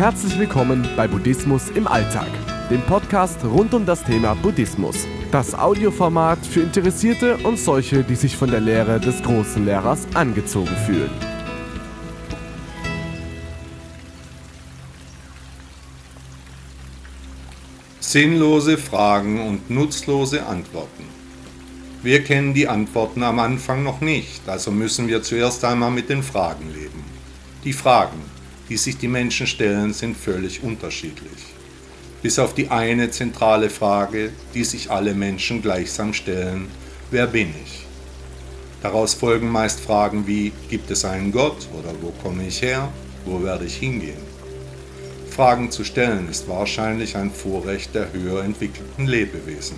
Herzlich willkommen bei Buddhismus im Alltag, dem Podcast rund um das Thema Buddhismus. Das Audioformat für Interessierte und solche, die sich von der Lehre des großen Lehrers angezogen fühlen. Sinnlose Fragen und nutzlose Antworten. Wir kennen die Antworten am Anfang noch nicht, also müssen wir zuerst einmal mit den Fragen leben. Die Fragen, die sich die Menschen stellen, sind völlig unterschiedlich. Bis auf die eine zentrale Frage, die sich alle Menschen gleichsam stellen, wer bin ich? Daraus folgen meist Fragen wie, gibt es einen Gott oder wo komme ich her, wo werde ich hingehen? Fragen zu stellen ist wahrscheinlich ein Vorrecht der höher entwickelten Lebewesen.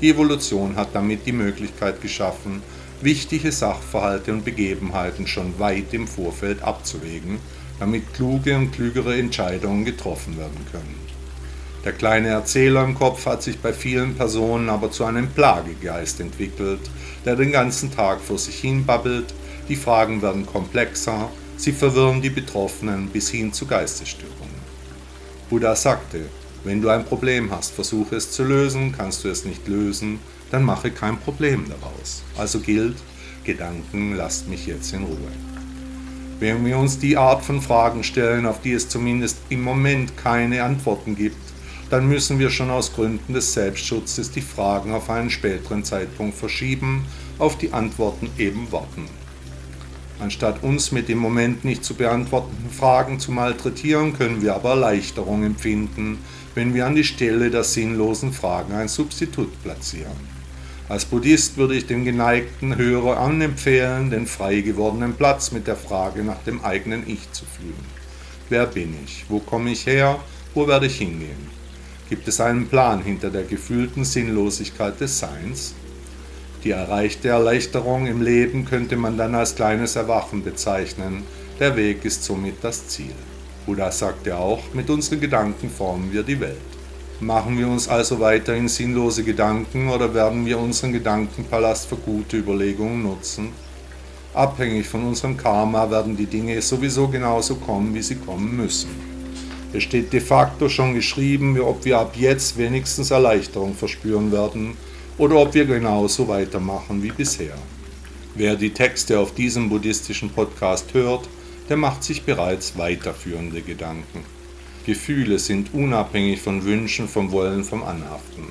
Die Evolution hat damit die Möglichkeit geschaffen, wichtige Sachverhalte und Begebenheiten schon weit im Vorfeld abzuwägen damit kluge und klügere Entscheidungen getroffen werden können. Der kleine Erzähler im Kopf hat sich bei vielen Personen aber zu einem Plagegeist entwickelt, der den ganzen Tag vor sich hin babbelt, die Fragen werden komplexer, sie verwirren die Betroffenen bis hin zu Geistesstörungen. Buddha sagte, wenn du ein Problem hast, versuche es zu lösen, kannst du es nicht lösen, dann mache kein Problem daraus. Also gilt, Gedanken lasst mich jetzt in Ruhe. Wenn wir uns die Art von Fragen stellen, auf die es zumindest im Moment keine Antworten gibt, dann müssen wir schon aus Gründen des Selbstschutzes die Fragen auf einen späteren Zeitpunkt verschieben, auf die Antworten eben warten. Anstatt uns mit im Moment nicht zu beantwortenden Fragen zu malträtieren, können wir aber Erleichterung empfinden, wenn wir an die Stelle der sinnlosen Fragen ein Substitut platzieren. Als Buddhist würde ich dem geneigten Hörer anempfehlen, den frei gewordenen Platz mit der Frage nach dem eigenen Ich zu fühlen. Wer bin ich? Wo komme ich her? Wo werde ich hingehen? Gibt es einen Plan hinter der gefühlten Sinnlosigkeit des Seins? Die erreichte Erleichterung im Leben könnte man dann als kleines Erwachen bezeichnen. Der Weg ist somit das Ziel. Buddha sagte auch, mit unseren Gedanken formen wir die Welt. Machen wir uns also weiterhin sinnlose Gedanken oder werden wir unseren Gedankenpalast für gute Überlegungen nutzen? Abhängig von unserem Karma werden die Dinge sowieso genauso kommen, wie sie kommen müssen. Es steht de facto schon geschrieben, ob wir ab jetzt wenigstens Erleichterung verspüren werden oder ob wir genauso weitermachen wie bisher. Wer die Texte auf diesem buddhistischen Podcast hört, der macht sich bereits weiterführende Gedanken. Gefühle sind unabhängig von Wünschen, vom Wollen, vom Anhaften.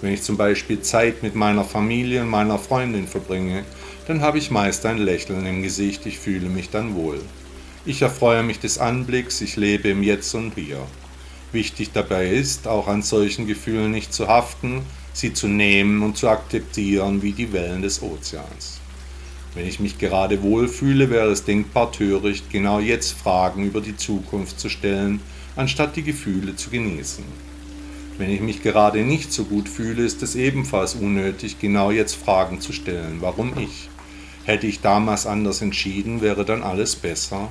Wenn ich zum Beispiel Zeit mit meiner Familie und meiner Freundin verbringe, dann habe ich meist ein Lächeln im Gesicht, ich fühle mich dann wohl. Ich erfreue mich des Anblicks, ich lebe im Jetzt und Hier. Wichtig dabei ist, auch an solchen Gefühlen nicht zu haften, sie zu nehmen und zu akzeptieren wie die Wellen des Ozeans. Wenn ich mich gerade wohlfühle, wäre es denkbar töricht, genau jetzt Fragen über die Zukunft zu stellen, anstatt die Gefühle zu genießen. Wenn ich mich gerade nicht so gut fühle, ist es ebenfalls unnötig, genau jetzt Fragen zu stellen. Warum ich? Hätte ich damals anders entschieden, wäre dann alles besser?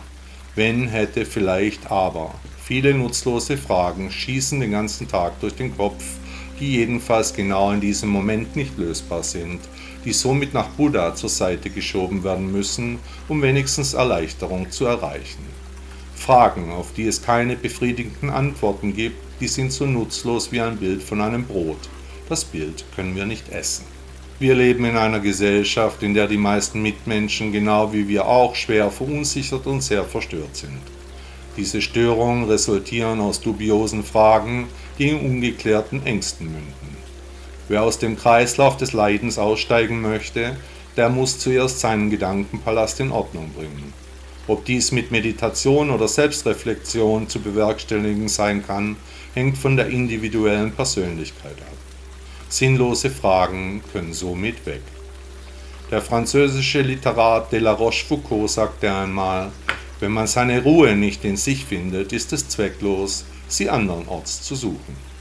Wenn, hätte, vielleicht, aber. Viele nutzlose Fragen schießen den ganzen Tag durch den Kopf, die jedenfalls genau in diesem Moment nicht lösbar sind, die somit nach Buddha zur Seite geschoben werden müssen, um wenigstens Erleichterung zu erreichen. Fragen, auf die es keine befriedigenden Antworten gibt, die sind so nutzlos wie ein Bild von einem Brot. Das Bild können wir nicht essen. Wir leben in einer Gesellschaft, in der die meisten Mitmenschen, genau wie wir auch, schwer verunsichert und sehr verstört sind. Diese Störungen resultieren aus dubiosen Fragen, die in ungeklärten Ängsten münden. Wer aus dem Kreislauf des Leidens aussteigen möchte, der muss zuerst seinen Gedankenpalast in Ordnung bringen. Ob dies mit Meditation oder Selbstreflexion zu bewerkstelligen sein kann, hängt von der individuellen Persönlichkeit ab. Sinnlose Fragen können somit weg. Der französische Literat de la Rochefoucauld sagte einmal, wenn man seine Ruhe nicht in sich findet, ist es zwecklos, sie andernorts zu suchen.